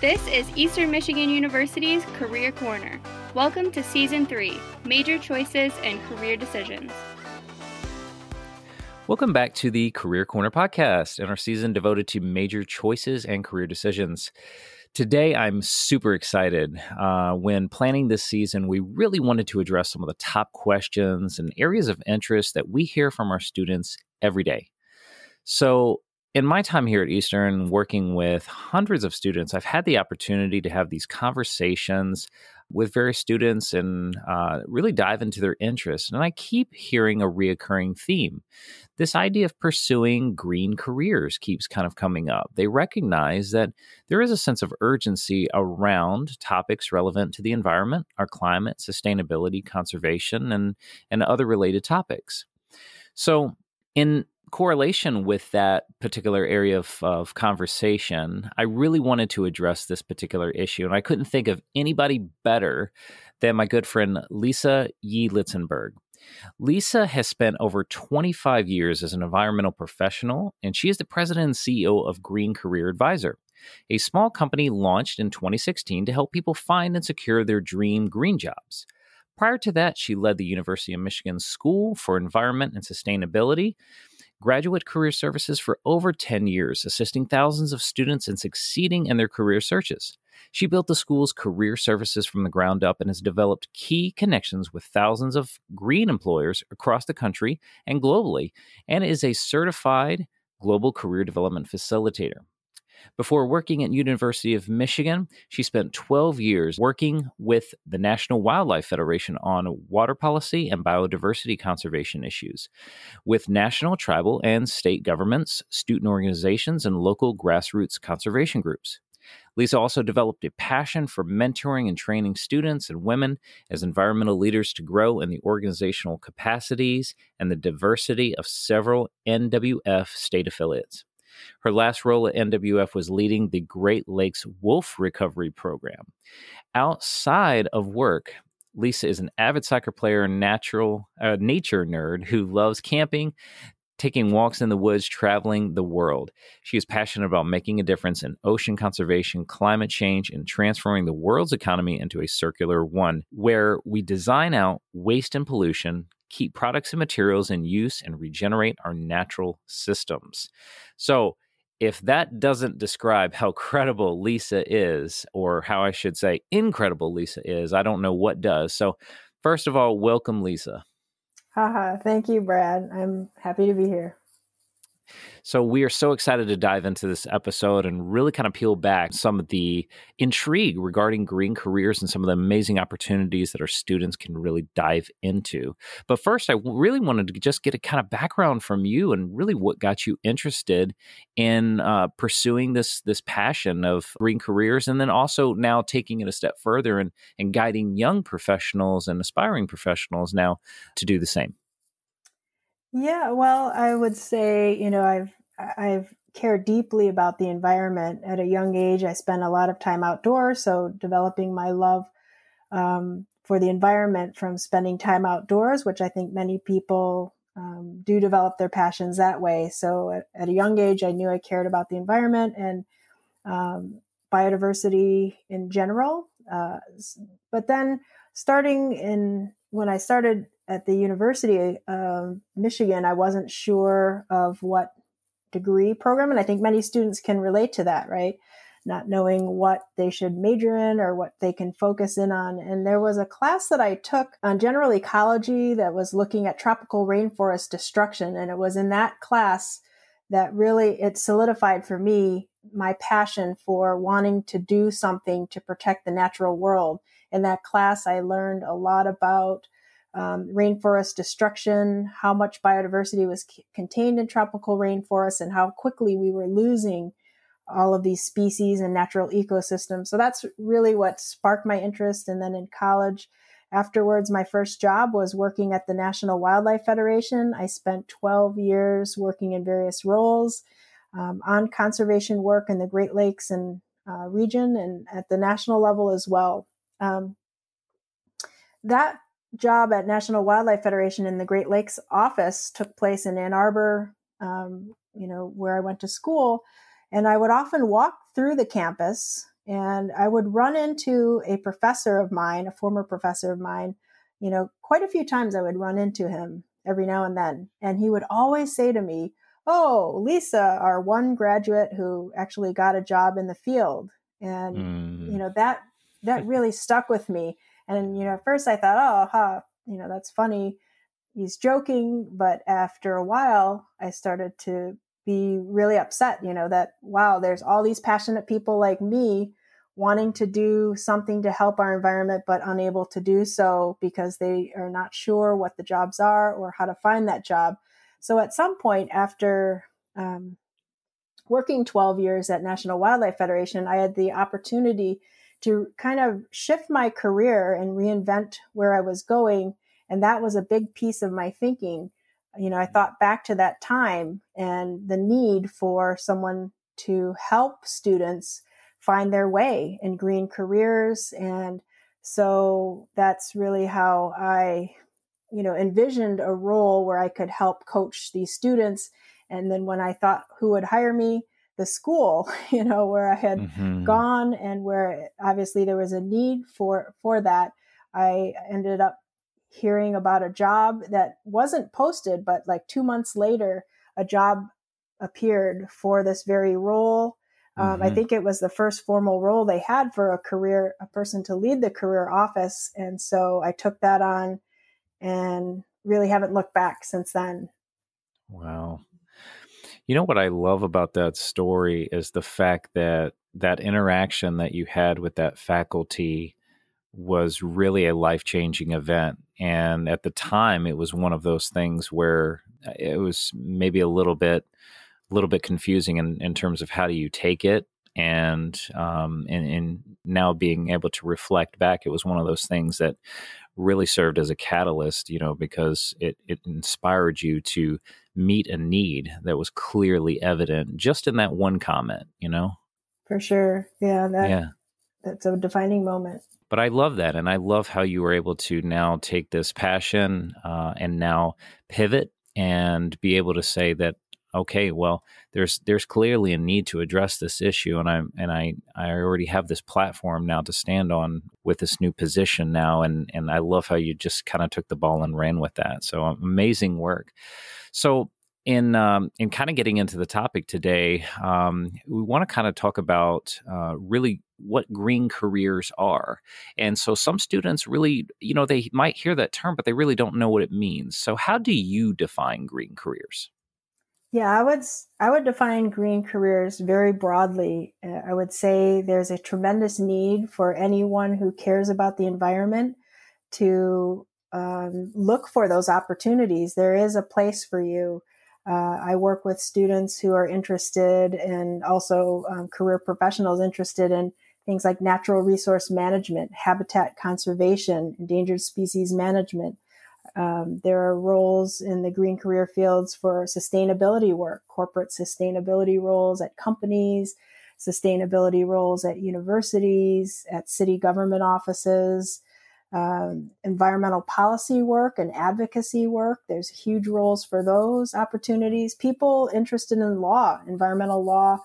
This is Eastern Michigan University's Career Corner. Welcome to Season 3 Major Choices and Career Decisions. Welcome back to the Career Corner podcast and our season devoted to major choices and career decisions. Today, I'm super excited. Uh, when planning this season, we really wanted to address some of the top questions and areas of interest that we hear from our students every day. So, in my time here at Eastern, working with hundreds of students, I've had the opportunity to have these conversations with various students and uh, really dive into their interests. And I keep hearing a reoccurring theme. This idea of pursuing green careers keeps kind of coming up. They recognize that there is a sense of urgency around topics relevant to the environment, our climate, sustainability, conservation, and, and other related topics. So, in correlation with that particular area of, of conversation, I really wanted to address this particular issue. And I couldn't think of anybody better than my good friend Lisa Yee Litzenberg. Lisa has spent over 25 years as an environmental professional, and she is the president and CEO of Green Career Advisor, a small company launched in 2016 to help people find and secure their dream green jobs. Prior to that, she led the University of Michigan School for Environment and Sustainability, graduate career services for over 10 years, assisting thousands of students in succeeding in their career searches. She built the school's career services from the ground up and has developed key connections with thousands of green employers across the country and globally, and is a certified global career development facilitator. Before working at University of Michigan, she spent 12 years working with the National Wildlife Federation on water policy and biodiversity conservation issues, with national, tribal, and state governments, student organizations, and local grassroots conservation groups. Lisa also developed a passion for mentoring and training students and women as environmental leaders to grow in the organizational capacities and the diversity of several NWF state affiliates. Her last role at NWF was leading the Great Lakes Wolf Recovery Program. Outside of work, Lisa is an avid soccer player and natural uh, nature nerd who loves camping, taking walks in the woods, traveling the world. She is passionate about making a difference in ocean conservation, climate change, and transforming the world's economy into a circular one where we design out waste and pollution, keep products and materials in use, and regenerate our natural systems. So, if that doesn't describe how credible Lisa is, or how I should say incredible Lisa is, I don't know what does. So, first of all, welcome, Lisa. Haha, thank you, Brad. I'm happy to be here. So we are so excited to dive into this episode and really kind of peel back some of the intrigue regarding green careers and some of the amazing opportunities that our students can really dive into. But first, I really wanted to just get a kind of background from you and really what got you interested in uh, pursuing this this passion of green careers, and then also now taking it a step further and and guiding young professionals and aspiring professionals now to do the same. Yeah, well, I would say, you know, I've I've cared deeply about the environment at a young age. I spent a lot of time outdoors, so developing my love um, for the environment from spending time outdoors, which I think many people um, do develop their passions that way. So at, at, a young age, I knew I cared about the environment and um, biodiversity in general. Uh, but then starting in when I started at the University of Michigan, I wasn't sure of what degree program. And I think many students can relate to that, right? Not knowing what they should major in or what they can focus in on. And there was a class that I took on general ecology that was looking at tropical rainforest destruction. And it was in that class that really it solidified for me my passion for wanting to do something to protect the natural world. In that class, I learned a lot about um, rainforest destruction, how much biodiversity was c- contained in tropical rainforests, and how quickly we were losing all of these species and natural ecosystems. So that's really what sparked my interest. And then in college, afterwards, my first job was working at the National Wildlife Federation. I spent 12 years working in various roles um, on conservation work in the Great Lakes and uh, region and at the national level as well. Um, that job at National Wildlife Federation in the Great Lakes office took place in Ann Arbor, um, you know, where I went to school. And I would often walk through the campus And I would run into a professor of mine, a former professor of mine, you know, quite a few times I would run into him every now and then. And he would always say to me, Oh, Lisa, our one graduate who actually got a job in the field. And, mm. you know, that, that really stuck with me. And, you know, at first I thought, oh, huh, you know, that's funny. He's joking. But after a while, I started to be really upset, you know, that, wow, there's all these passionate people like me wanting to do something to help our environment, but unable to do so because they are not sure what the jobs are or how to find that job. So at some point after um, working 12 years at National Wildlife Federation, I had the opportunity to kind of shift my career and reinvent where I was going. And that was a big piece of my thinking you know, I thought back to that time and the need for someone to help students find their way in green careers. And so that's really how I, you know, envisioned a role where I could help coach these students. And then when I thought who would hire me, the school, you know, where I had mm-hmm. gone and where obviously there was a need for for that, I ended up hearing about a job that wasn't posted, but like two months later, a job appeared for this very role. Um, mm-hmm. I think it was the first formal role they had for a career, a person to lead the career office. And so I took that on and really haven't looked back since then. Wow. You know what I love about that story is the fact that that interaction that you had with that faculty was really a life changing event. And at the time, it was one of those things where uh, it was maybe a little bit, a little bit confusing in, in terms of how do you take it. And, um, and, and now being able to reflect back, it was one of those things that really served as a catalyst, you know, because it, it inspired you to meet a need that was clearly evident just in that one comment, you know? For sure. Yeah. That, yeah. That's a defining moment but I love that, and I love how you were able to now take this passion uh, and now pivot and be able to say that okay, well, there's there's clearly a need to address this issue, and I'm and I I already have this platform now to stand on with this new position now, and and I love how you just kind of took the ball and ran with that. So amazing work. So in um, in kind of getting into the topic today, um, we want to kind of talk about uh, really what green careers are. And so some students really, you know, they might hear that term, but they really don't know what it means. So how do you define green careers? Yeah, I would I would define green careers very broadly. Uh, I would say there's a tremendous need for anyone who cares about the environment to um, look for those opportunities. There is a place for you uh, I work with students who are interested and also um, career professionals interested in things like natural resource management, habitat conservation, endangered species management. Um, there are roles in the green career fields for sustainability work, corporate sustainability roles at companies, sustainability roles at universities, at city government offices, um, environmental policy work and advocacy work. There's huge roles for those opportunities. People interested in law, environmental law.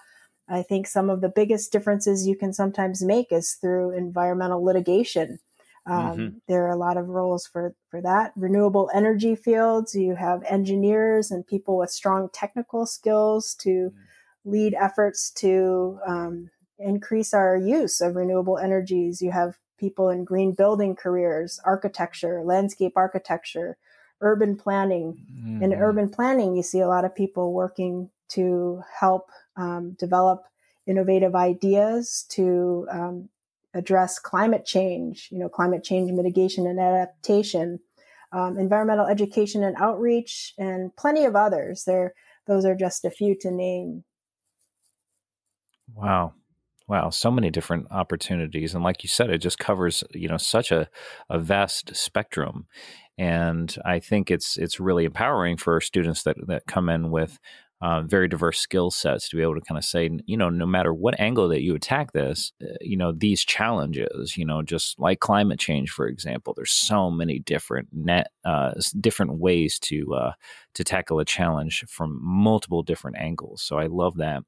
I think some of the biggest differences you can sometimes make is through environmental litigation. Um, mm-hmm. There are a lot of roles for, for that. Renewable energy fields, you have engineers and people with strong technical skills to mm. lead efforts to um, increase our use of renewable energies. You have people in green building careers, architecture, landscape architecture, urban planning. Mm. In mm-hmm. urban planning, you see a lot of people working to help um, develop innovative ideas to um, address climate change, you know, climate change mitigation and adaptation, um, environmental education and outreach, and plenty of others. There, those are just a few to name. Wow. Wow, so many different opportunities, and like you said, it just covers you know such a, a vast spectrum, and I think it's it's really empowering for students that that come in with uh, very diverse skill sets to be able to kind of say, you know, no matter what angle that you attack this, uh, you know, these challenges, you know, just like climate change, for example, there's so many different net, uh, different ways to uh, to tackle a challenge from multiple different angles. So I love that.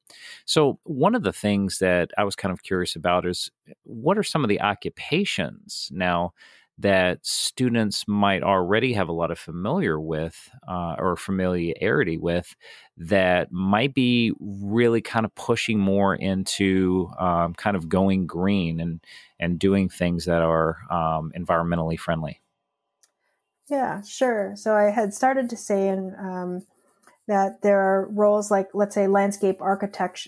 So one of the things that I was kind of curious about is what are some of the occupations now that students might already have a lot of familiar with uh, or familiarity with that might be really kind of pushing more into um, kind of going green and and doing things that are um, environmentally friendly yeah sure so i had started to say in um, that there are roles like let's say landscape architect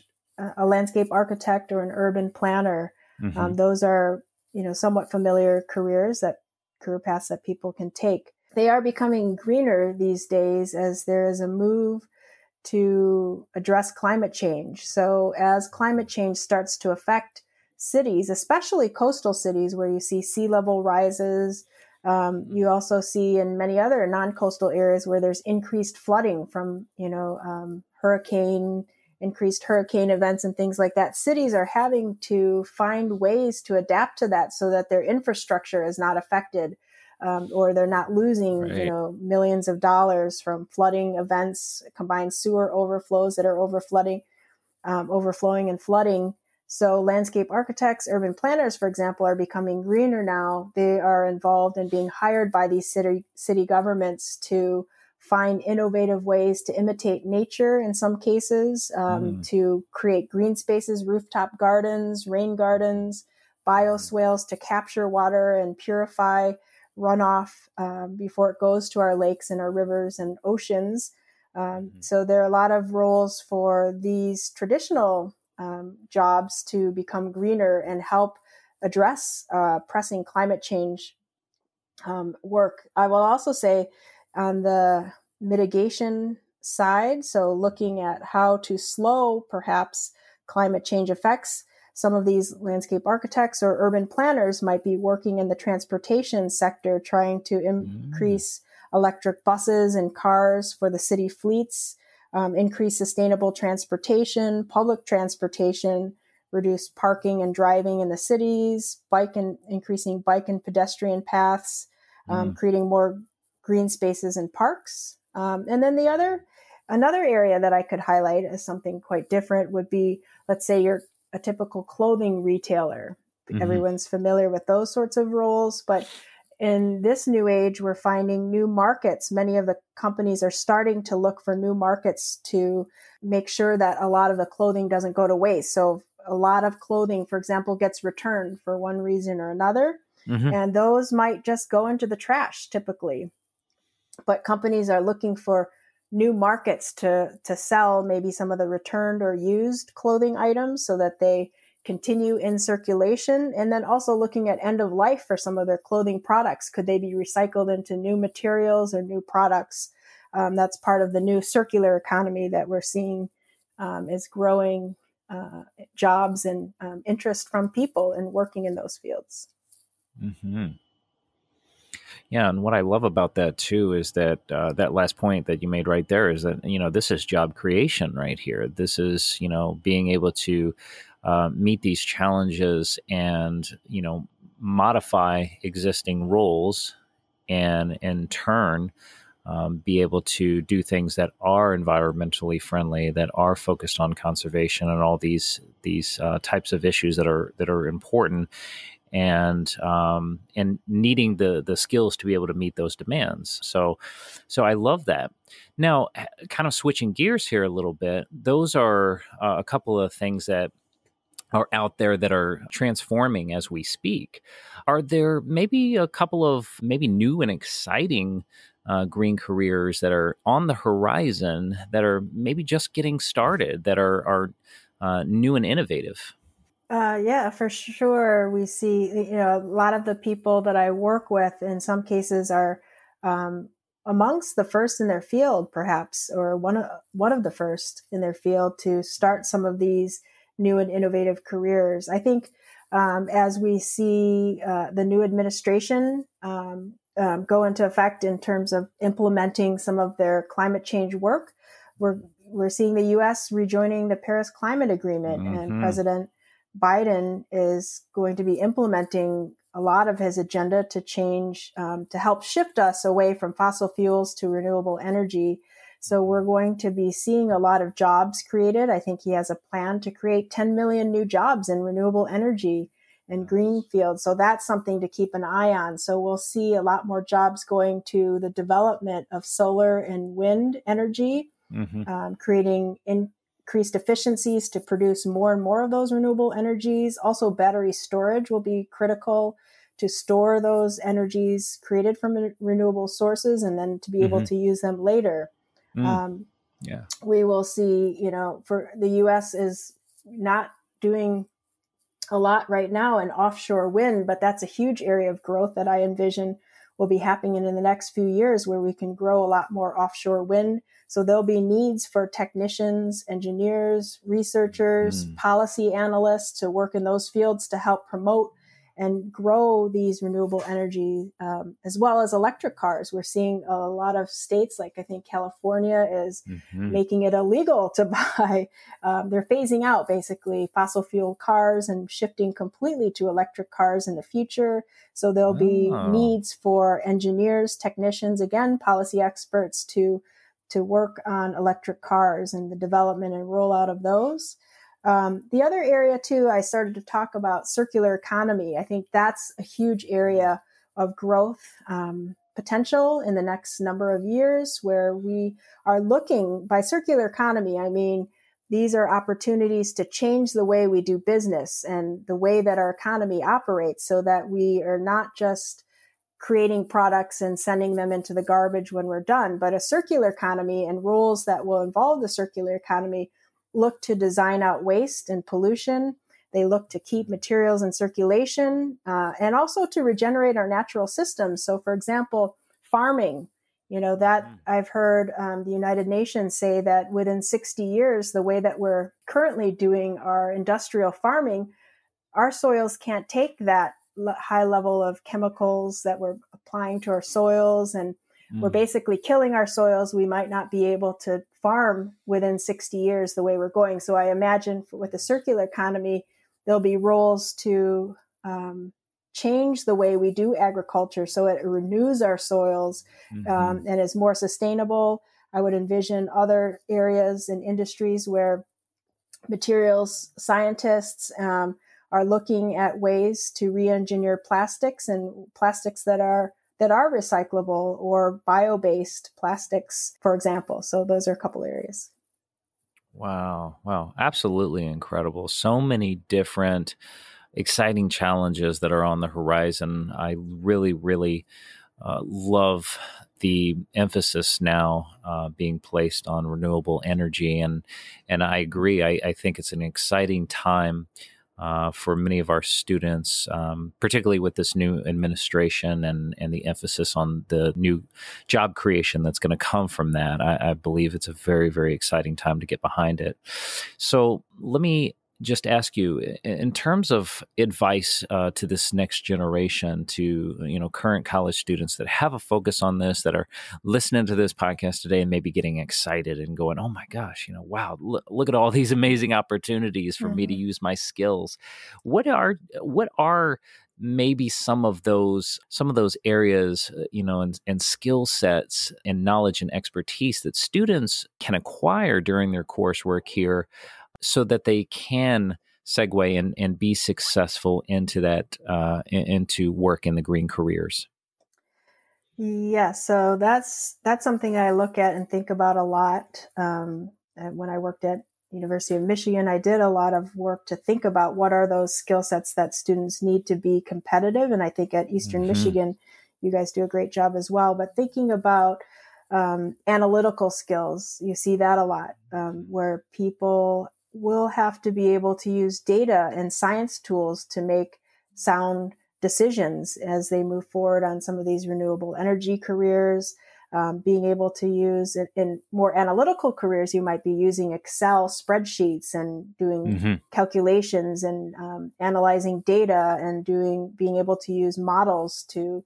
a landscape architect or an urban planner mm-hmm. Um, those are you know somewhat familiar careers that career paths that people can take. They are becoming greener these days as there is a move to address climate change. So as climate change starts to affect cities, especially coastal cities where you see sea level rises, um, you also see in many other non-coastal areas where there's increased flooding from, you know, um, hurricane increased hurricane events and things like that, cities are having to find ways to adapt to that so that their infrastructure is not affected. Um, or they're not losing, right. you know, millions of dollars from flooding events, combined sewer overflows that are overflooding, um, overflowing and flooding. So landscape architects, urban planners, for example, are becoming greener now. They are involved in being hired by these city city governments to find innovative ways to imitate nature in some cases, um, mm. to create green spaces, rooftop gardens, rain gardens, bioswales to capture water and purify runoff um, before it goes to our lakes and our rivers and oceans. Um, mm-hmm. So there are a lot of roles for these traditional um, jobs to become greener and help address uh, pressing climate change um, work. I will also say on the mitigation side, so looking at how to slow perhaps climate change effects. Some of these landscape architects or urban planners might be working in the transportation sector, trying to increase mm. electric buses and cars for the city fleets, um, increase sustainable transportation, public transportation, reduce parking and driving in the cities, bike and increasing bike and pedestrian paths, um, mm. creating more green spaces and parks. Um, and then the other, another area that I could highlight as something quite different would be, let's say you're a typical clothing retailer. Mm-hmm. Everyone's familiar with those sorts of roles, but in this new age, we're finding new markets. Many of the companies are starting to look for new markets to make sure that a lot of the clothing doesn't go to waste. So, a lot of clothing, for example, gets returned for one reason or another. Mm-hmm. And those might just go into the trash typically but companies are looking for new markets to to sell maybe some of the returned or used clothing items so that they continue in circulation and then also looking at end of life for some of their clothing products. Could they be recycled into new materials or new products? Um, that's part of the new circular economy that we're seeing um, is growing uh, jobs and um, interest from people in working in those fields. Mm-hmm. Yeah, and what I love about that too is that uh, that last point that you made right there is that you know this is job creation right here. This is you know being able to uh, meet these challenges and you know modify existing roles, and in turn. Um, be able to do things that are environmentally friendly, that are focused on conservation and all these these uh, types of issues that are that are important, and um, and needing the the skills to be able to meet those demands. So, so I love that. Now, kind of switching gears here a little bit, those are uh, a couple of things that are out there that are transforming as we speak. Are there maybe a couple of maybe new and exciting uh, green careers that are on the horizon that are maybe just getting started that are are uh, new and innovative? Uh, yeah, for sure. We see, you know, a lot of the people that I work with in some cases are um, amongst the first in their field, perhaps, or one of, one of the first in their field to start some of these new and innovative careers. I think um, as we see uh, the new administration um, um go into effect in terms of implementing some of their climate change work, we're we're seeing the U.S. rejoining the Paris Climate Agreement, mm-hmm. and President Biden is going to be implementing a lot of his agenda to change, um, to help shift us away from fossil fuels to renewable energy. So we're going to be seeing a lot of jobs created. I think he has a plan to create 10 million new jobs in renewable energy and green fields. So that's something to keep an eye on. So we'll see a lot more jobs going to the development of solar and wind energy, mm-hmm. um, creating increased efficiencies to produce more and more of those renewable energies. Also, battery storage will be critical to store those energies created from renewable sources and then to be able mm-hmm. to use them later. Mm. Um, yeah. We will see, you know, for the US is not doing a lot right now in offshore wind, but that's a huge area of growth that I envision will be happening in the next few years where we can grow a lot more offshore wind. So there'll be needs for technicians, engineers, researchers, mm. policy analysts to work in those fields to help promote and grow these renewable energy um, as well as electric cars. We're seeing a lot of states, like I think California, is mm-hmm. making it illegal to buy. Um, they're phasing out basically fossil fuel cars and shifting completely to electric cars in the future. So there'll be oh. needs for engineers, technicians, again, policy experts to to work on electric cars and the development and rollout of those. Um, the other area, too, I started to talk about circular economy. I think that's a huge area of growth um, potential in the next number of years where we are looking by circular economy. I mean, these are opportunities to change the way we do business and the way that our economy operates so that we are not just creating products and sending them into the garbage when we're done, but a circular economy and rules that will involve the circular economy look to design out waste and pollution. They look to keep materials in circulation uh, and also to regenerate our natural systems. So, for example, farming, you know, that mm. I've heard um, the United Nations say that within 60 years, the way that we're currently doing our industrial farming, our soils can't take that high level of chemicals that we're applying to our soils and mm. we're basically killing our soils. We might not be able to farm within 60 years the way we're going. So I imagine with the circular economy, there'll be roles to um, change the way we do agriculture so it renews our soils mm-hmm. um, and is more sustainable. I would envision other areas and industries where materials scientists um, are looking at ways to re-engineer plastics and plastics that are that are recyclable or bio-based plastics, for example. So those are a couple areas. Wow. Wow. Absolutely incredible. So many different exciting challenges that are on the horizon. I really, really uh, love the emphasis now uh, being placed on renewable energy, and and I agree. I, I think it's an exciting time uh, for many of our students, um, particularly with this new administration and, and the emphasis on the new job creation that's going to come from that. I, I, believe it's a very, very exciting time to get behind it. So let me just ask you in terms of advice uh, to this next generation to you know current college students that have a focus on this that are listening to this podcast today and maybe getting excited and going oh my gosh you know wow look, look at all these amazing opportunities for mm-hmm. me to mm-hmm. use my skills what are what are maybe some of those some of those areas uh, you know and, and skill sets and knowledge and expertise that students can acquire during their coursework here so that they can segue and, and be successful into that uh, into work in the green careers yeah so that's that's something i look at and think about a lot um, when i worked at university of michigan i did a lot of work to think about what are those skill sets that students need to be competitive and i think at eastern mm-hmm. michigan you guys do a great job as well but thinking about um, analytical skills you see that a lot um, where people will have to be able to use data and science tools to make sound decisions as they move forward on some of these renewable energy careers. Um, being able to use it in more analytical careers, you might be using Excel spreadsheets and doing mm-hmm. calculations and um, analyzing data and doing being able to use models to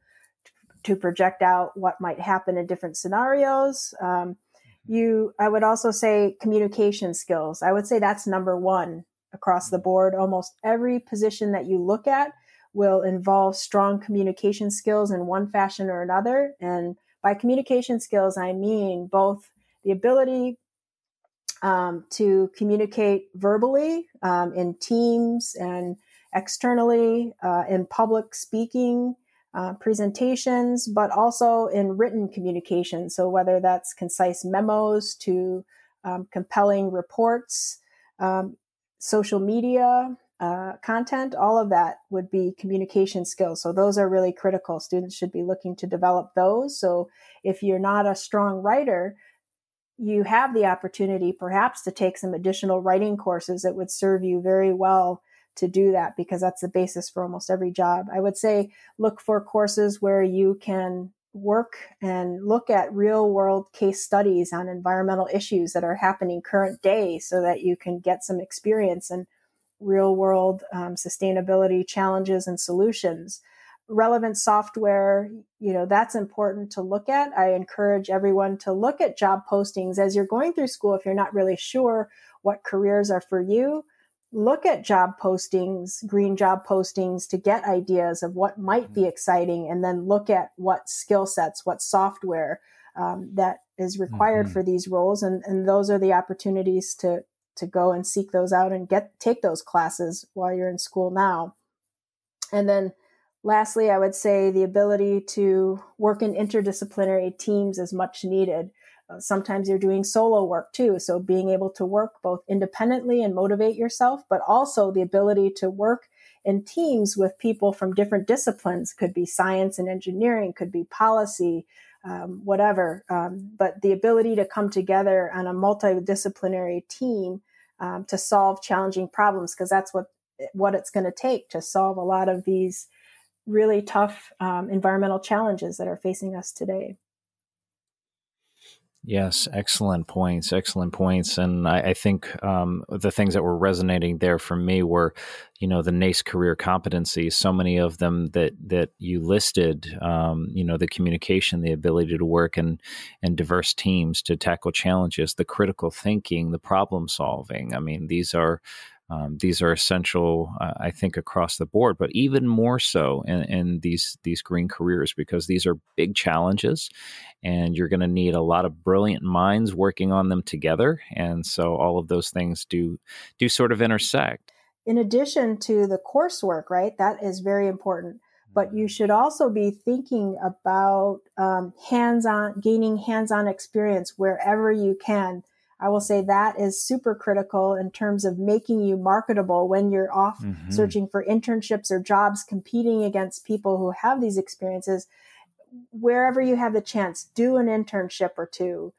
to project out what might happen in different scenarios. Um, You, I would also say communication skills. I would say that's number one across the board. Almost every position that you look at will involve strong communication skills in one fashion or another. And by communication skills, I mean both the ability um, to communicate verbally um, in teams and externally uh, in public speaking uh, presentations, but also in written communication. So, whether that's concise memos to um, compelling reports, um, social media uh, content, all of that would be communication skills. So, those are really critical. Students should be looking to develop those. So, if you're not a strong writer, you have the opportunity perhaps to take some additional writing courses that would serve you very well to do that because that's the basis for almost every job. I would say look for courses where you can work and look at real world case studies on environmental issues that are happening current day so that you can get some experience in real world um, sustainability challenges and solutions. Relevant software you know that's important to look at. I encourage everyone to look at job postings as you're going through school if you're not really sure what careers are for you look at job postings, green job postings to get ideas of what might be mm-hmm. exciting and then look at what skill sets, what software um, that is required mm-hmm. for these roles. And, and those are the opportunities to, to go and seek those out and get, take those classes while you're in school now. And then lastly, I would say the ability to work in interdisciplinary teams is much needed. Uh, sometimes you're doing solo work too. So being able to work both independently and motivate yourself, but also the ability to work in teams with people from different disciplines could be science and engineering, could be policy, um, whatever. Um, but the ability to come together on a multidisciplinary team um, to solve challenging problems, because that's what what it's going to take to solve a lot of these really tough um, environmental challenges that are facing us today. Yes, excellent points. Excellent points. And I, I think um, the things that were resonating there for me were, you know, the NACE career competencies. So many of them that that you listed. Um, you know, the communication, the ability to work in in diverse teams to tackle challenges, the critical thinking, the problem solving. I mean, these are um, these are essential, uh, I think, across the board, but even more so in, in these these green careers because these are big challenges, and you're going to need a lot of brilliant minds working on them together. And so, all of those things do do sort of intersect. In addition to the coursework, right? That is very important. But you should also be thinking about um, hands-on, gaining hands-on experience wherever you can I will say that is super critical in terms of making you marketable when you're off mm-hmm. searching for internships or jobs, competing against people who have these experiences. Wherever you have the chance, do an internship or two.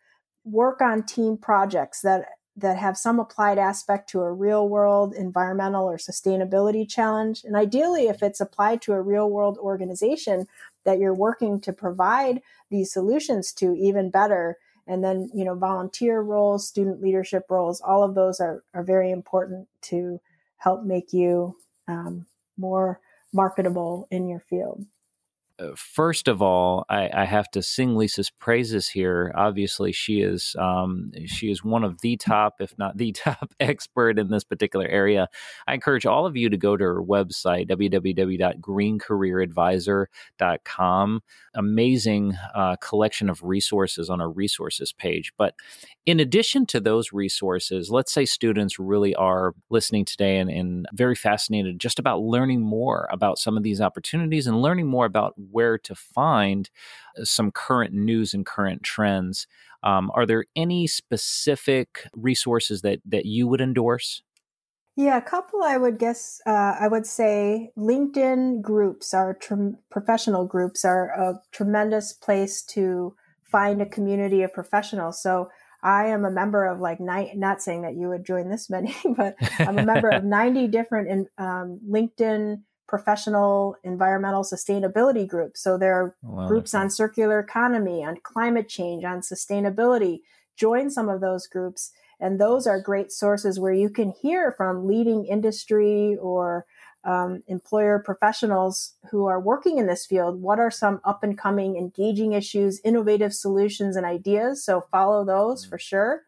Work on team projects that that have some applied aspect to a real world environmental or sustainability challenge. And ideally, if it's applied to a real world organization that you're working to provide these solutions to, even better and then you know volunteer roles student leadership roles all of those are, are very important to help make you um, more marketable in your field first of all, I, I, have to sing Lisa's praises here. Obviously, she is um, she is one of the top, if not the top, expert in this particular area. I encourage all of you to go to her website www.greencareeradvisor.com. Amazing uh, collection of resources on our resources page. But in addition to those resources, let's say students really are listening today and, and very fascinated just about learning more about some of these opportunities and learning more about where to find uh, some current news and current trends. Um, are there any specific resources that that you would endorse? Yeah, a couple. I would guess. Uh, I would say LinkedIn groups are tre- professional groups are a tremendous place to find a community of professionals. So I am a member of like ni- not saying that you would join this many, but I'm a member of 90 different in, um, LinkedIn professional environmental sustainability groups. So there are wow. groups on circular economy, on climate change, on sustainability. Join some of those groups. And those are great sources where you can hear from leading industry or um, employer professionals who are working in this field. What are some up and coming, engaging issues, innovative solutions, and ideas? So follow those for sure.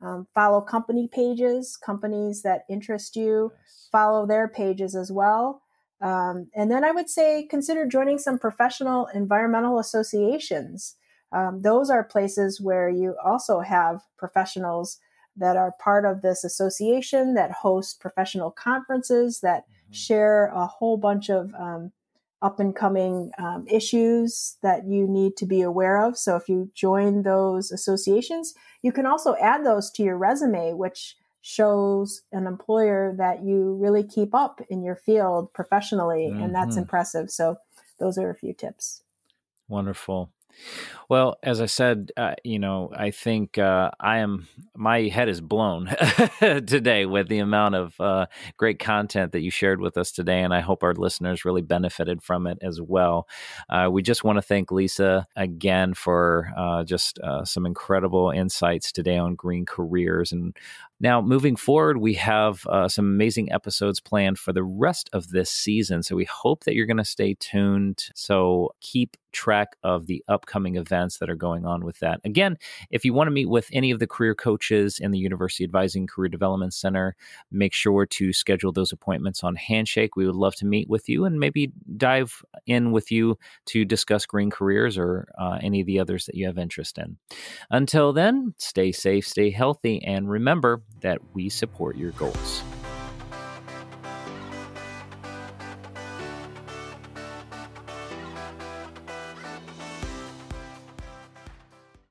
Um, follow company pages, companies that interest you. Follow their pages as well. Um, and then I would say consider joining some professional environmental associations. Um, those are places where you also have professionals that are part of this association that host professional conferences that mm-hmm. Share a whole bunch of um, up and coming um, issues that you need to be aware of. So if you join those associations, you can also add those to your resume, which shows an employer that you really keep up in your field professionally, mm-hmm. and that's mm-hmm. impressive. So those are a few tips. Wonderful. Well, as I said, uh, you know, I think uh, I am, my head is blown today with the amount of uh, great content that you shared with us today. And I hope our listeners really benefited from it as well. Uh, we just want to thank Lisa again for uh, just uh, some incredible insights today on green careers. And now, moving forward, we have uh, some amazing episodes planned for the rest of this season. So we hope that you're going to stay tuned. So keep track of the upcoming events that are going on with that. Again, if you want to meet with any of the career coaches in the University Advising Career Development Center, make sure to schedule those appointments on Handshake. We would love to meet with you and maybe dive in with you to discuss green careers or uh, any of the others that you have interest in. Until then, stay safe, stay healthy, and remember that we support your goals.